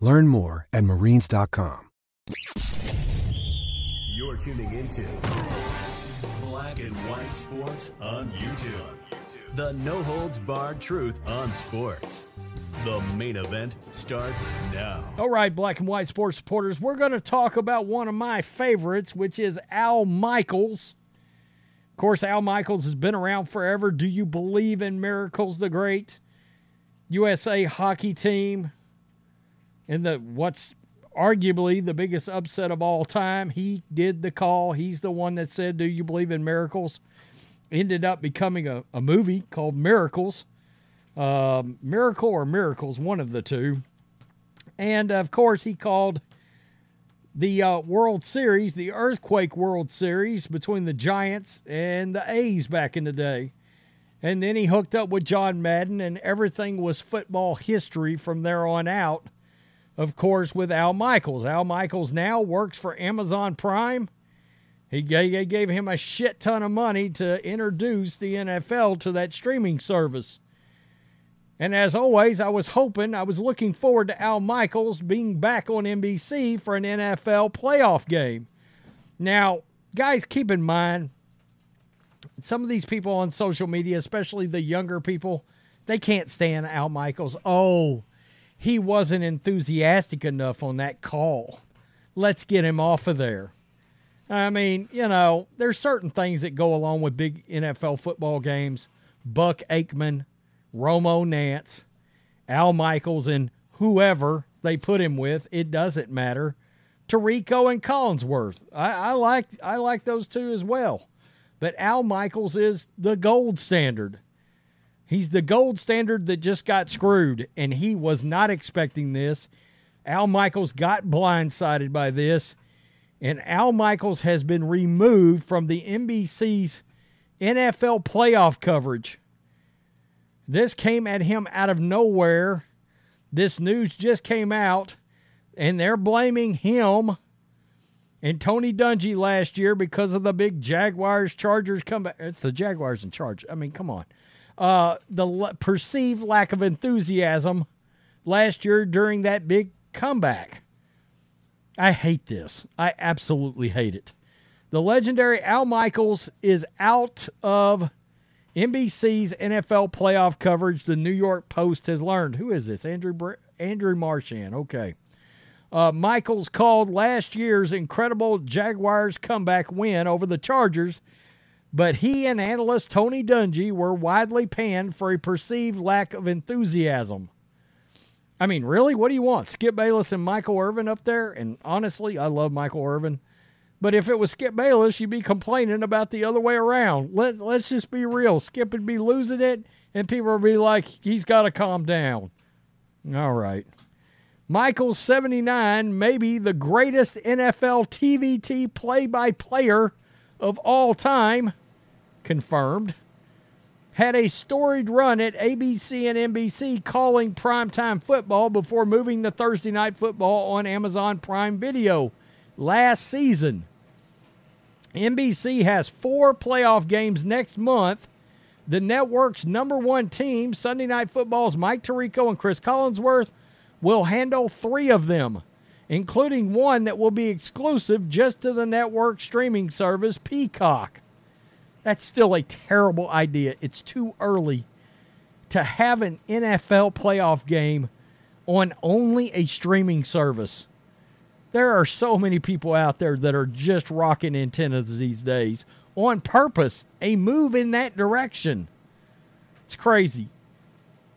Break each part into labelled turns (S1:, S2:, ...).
S1: Learn more at marines.com.
S2: You're tuning into Black and White Sports on YouTube. The no holds barred truth on sports. The main event starts now.
S3: All right, black and white sports supporters, we're going to talk about one of my favorites, which is Al Michaels. Of course, Al Michaels has been around forever. Do you believe in miracles? The great USA hockey team in the what's arguably the biggest upset of all time. He did the call. He's the one that said, Do you believe in miracles? Ended up becoming a, a movie called Miracles. Um, Miracle or Miracles, one of the two. And of course, he called the uh, World Series, the Earthquake World Series between the Giants and the A's back in the day. And then he hooked up with John Madden, and everything was football history from there on out of course, with Al Michaels. Al Michaels now works for Amazon Prime. He gave him a shit ton of money to introduce the NFL to that streaming service. And as always, I was hoping, I was looking forward to Al Michaels being back on NBC for an NFL playoff game. Now, guys, keep in mind, some of these people on social media, especially the younger people, they can't stand Al Michaels. Oh, he wasn't enthusiastic enough on that call. Let's get him off of there. I mean, you know, there's certain things that go along with big NFL football games. Buck Aikman, Romo Nantz, Al Michaels, and whoever they put him with, it doesn't matter. Tirico and Collinsworth. I, I like I like those two as well. But Al Michaels is the gold standard. He's the gold standard that just got screwed, and he was not expecting this. Al Michaels got blindsided by this, and Al Michaels has been removed from the NBC's NFL playoff coverage. This came at him out of nowhere. This news just came out, and they're blaming him and Tony Dungy last year because of the big Jaguars Chargers comeback. It's the Jaguars in charge. I mean, come on uh, the l- perceived lack of enthusiasm last year during that big comeback. I hate this. I absolutely hate it. The legendary Al Michaels is out of NBC's NFL playoff coverage. The New York Post has learned. Who is this? Andrew Br- Andrew Marchand. Okay. Uh, Michaels called last year's incredible Jaguars comeback win over the Chargers but he and analyst Tony Dungy were widely panned for a perceived lack of enthusiasm. I mean, really? What do you want? Skip Bayless and Michael Irvin up there? And honestly, I love Michael Irvin. But if it was Skip Bayless, you'd be complaining about the other way around. Let, let's just be real. Skip would be losing it, and people would be like, he's got to calm down. All right. Michael, 79, maybe the greatest NFL TVT play by player of all time, confirmed, had a storied run at ABC and NBC calling primetime football before moving to Thursday Night Football on Amazon Prime Video last season. NBC has four playoff games next month. The network's number one team, Sunday Night Football's Mike Tirico and Chris Collinsworth, will handle three of them including one that will be exclusive just to the network streaming service Peacock. That's still a terrible idea. It's too early to have an NFL playoff game on only a streaming service. There are so many people out there that are just rocking antennas these days on purpose, a move in that direction. It's crazy.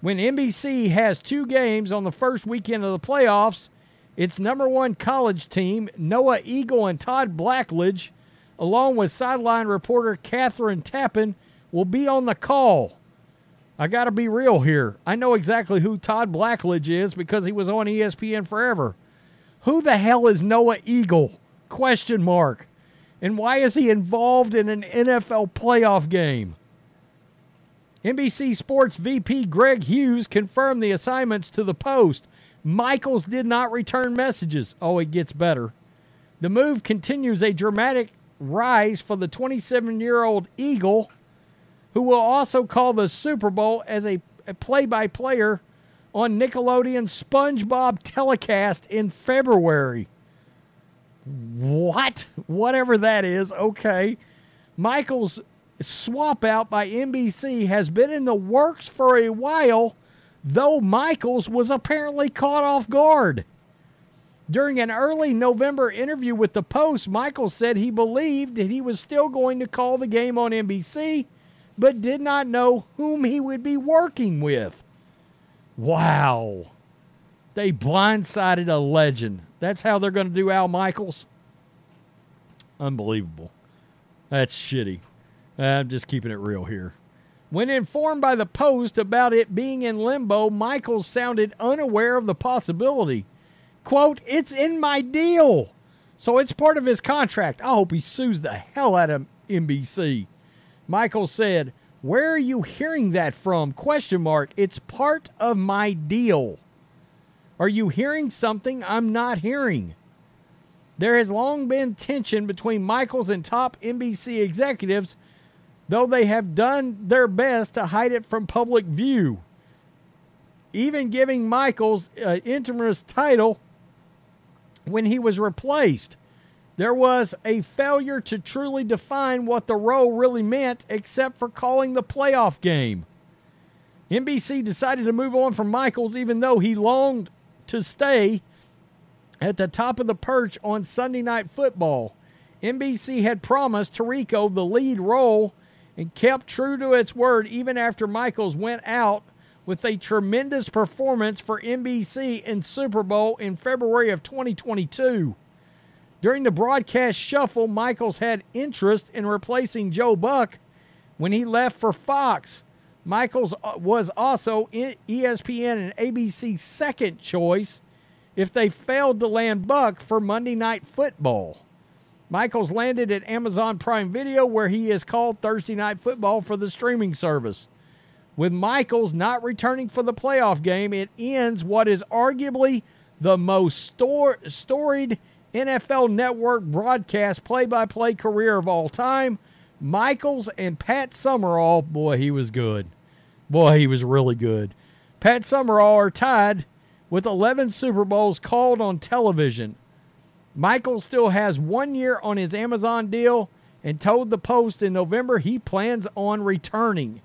S3: When NBC has two games on the first weekend of the playoffs, its number one college team, Noah Eagle and Todd Blackledge, along with sideline reporter Kathryn Tappen, will be on the call. I got to be real here. I know exactly who Todd Blackledge is because he was on ESPN forever. Who the hell is Noah Eagle? Question mark. And why is he involved in an NFL playoff game? NBC Sports VP Greg Hughes confirmed the assignments to the Post. Michaels did not return messages. Oh, it gets better. The move continues a dramatic rise for the 27 year old Eagle, who will also call the Super Bowl as a play by player on Nickelodeon's SpongeBob telecast in February. What? Whatever that is, okay. Michael's swap out by NBC has been in the works for a while, though Michaels was apparently caught off guard. During an early November interview with the Post, Michaels said he believed that he was still going to call the game on NBC, but did not know whom he would be working with. Wow. They blindsided a legend. That's how they're going to do Al Michaels. Unbelievable. That's shitty. I'm just keeping it real here. When informed by the Post about it being in limbo, Michaels sounded unaware of the possibility. Quote, it's in my deal. So it's part of his contract. I hope he sues the hell out of NBC. Michael said, where are you hearing that from? Question mark. It's part of my deal. Are you hearing something I'm not hearing? There has long been tension between Michaels and top NBC executives, though they have done their best to hide it from public view. Even giving Michaels uh, an interim title when he was replaced. There was a failure to truly define what the role really meant, except for calling the playoff game. NBC decided to move on from Michaels, even though he longed to stay at the top of the perch on Sunday Night Football. NBC had promised Tirico the lead role and kept true to its word even after Michaels went out with a tremendous performance for NBC in Super Bowl in February of 2022. During the broadcast shuffle, Michaels had interest in replacing Joe Buck when he left for Fox. Michaels uh, was also ESPN and ABC's second choice if they failed to land Buck for Monday Night Football. Michaels landed at Amazon Prime Video, where he is called Thursday Night Football for the streaming service. With Michaels not returning for the playoff game, it ends what is arguably the most stor- storied NFL Network broadcast play by play career of all time. Michaels and Pat Summerall, boy, he was good. Boy, he was really good. Pat Summerall are tied with 11 Super Bowls called on television. Michaels still has one year on his Amazon deal and told the Post in November he plans on returning.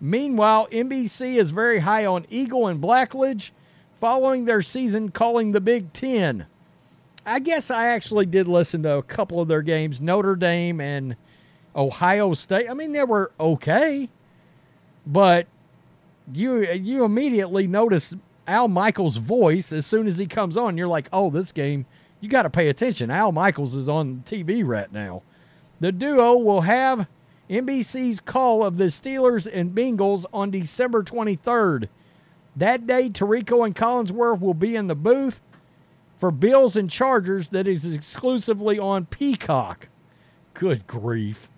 S3: Meanwhile, NBC is very high on Eagle and Blackledge following their season calling the Big Ten. I guess I actually did listen to a couple of their games, Notre Dame and Ohio State. I mean, they were okay, but you you immediately notice Al Michaels' voice as soon as he comes on. You're like, oh, this game, you got to pay attention. Al Michaels is on TV right now. The duo will have NBC's call of the Steelers and Bengals on December 23rd. That day, Tirico and Collinsworth will be in the booth for Bills and Chargers that is exclusively on Peacock. Good grief.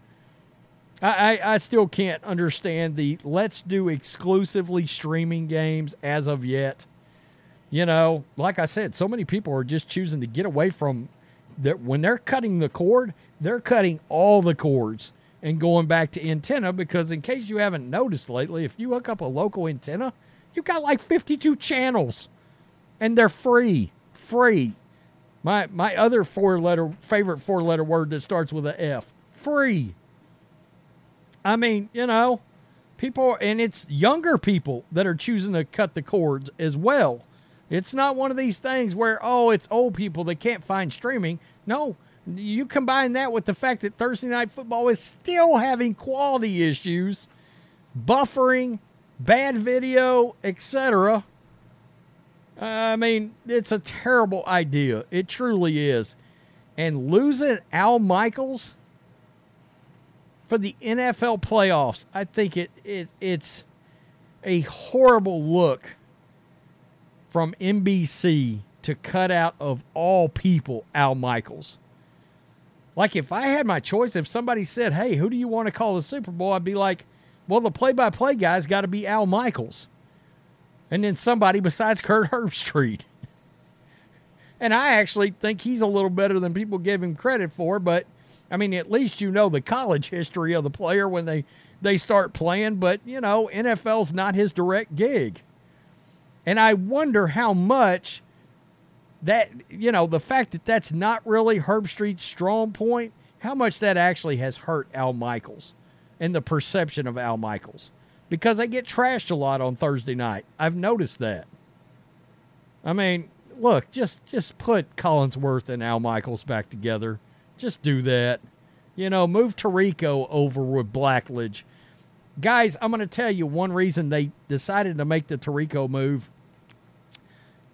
S3: I, I, I, still can't understand the let's do exclusively streaming games as of yet. You know, like I said, so many people are just choosing to get away from that when they're cutting the cord, they're cutting all the cords and going back to antenna because in case you haven't noticed lately, if you hook up a local antenna, you've got like 52 channels and they're free free. My my other four letter favorite four letter word that starts with a F. Free. I mean, you know, people and it's younger people that are choosing to cut the cords as well. It's not one of these things where, oh, it's old people that can't find streaming. No, you combine that with the fact that Thursday Night Football is still having quality issues, buffering, bad video, etc. I mean, it's a terrible idea. It truly is. And losing Al Michaels for the NFL playoffs, I think it, it it's a horrible look from NBC to cut out of all people Al Michaels. Like if I had my choice, if somebody said, "Hey, who do you want to call the Super Bowl?" I'd be like, "Well, the play-by-play guy's got to be Al Michaels." And then somebody besides Kirk Herbstreit. and I actually think he's a little better than people give him credit for, but I mean, at least you know the college history of the player when they they start playing, but you know, NFL's not his direct gig. And I wonder how much that you know the fact that that's not really Herbstreit's strong point, how much that actually has hurt Al Michaels and the perception of Al Michaels because they get trashed a lot on Thursday night. I've noticed that. I mean, look, just just put Collinsworth and Al Michaels back together. Just do that. You know, move Tirico over with Blackledge. Guys, I'm going to tell you one reason they decided to make the Tirico move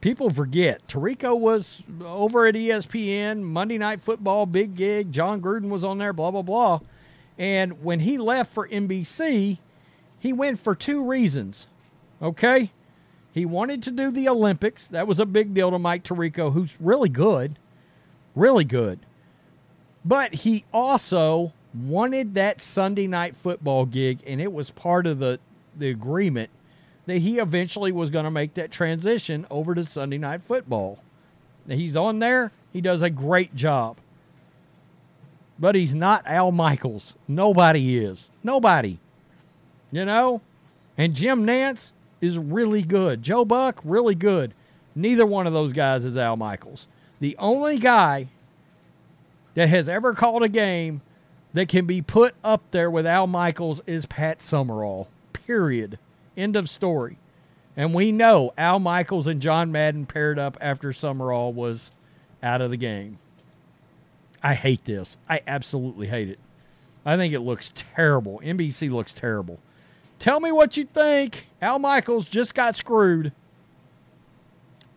S3: people forget Tirico was over at ESPN, Monday Night Football, big gig. Jon Gruden was on there, blah, blah, blah. And when he left for NBC, he went for two reasons. Okay? He wanted to do the Olympics. That was a big deal to Mike Tirico, who's really good. Really good. But he also wanted that Sunday night football gig, and it was part of the, the agreement that he eventually was going to make that transition over to Sunday Night Football. He's on there, he does a great job. But he's not Al Michaels. Nobody is. Nobody. You know? And Jim Nantz is really good. Joe Buck, really good. Neither one of those guys is Al Michaels. The only guy that has ever called a game that can be put up there with Al Michaels is Pat Summerall. Period. End of story. And we know Al Michaels and John Madden paired up after Summerall was out of the game. I hate this. I absolutely hate it. I think it looks terrible. NBC looks terrible. Tell me what you think. Al Michaels just got screwed.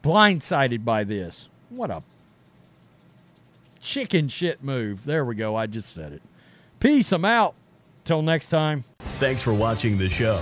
S3: Blindsided by this. What a chicken shit move. There we go. I just said it. Peace. I'm out. Till next time.
S2: Thanks for watching the show.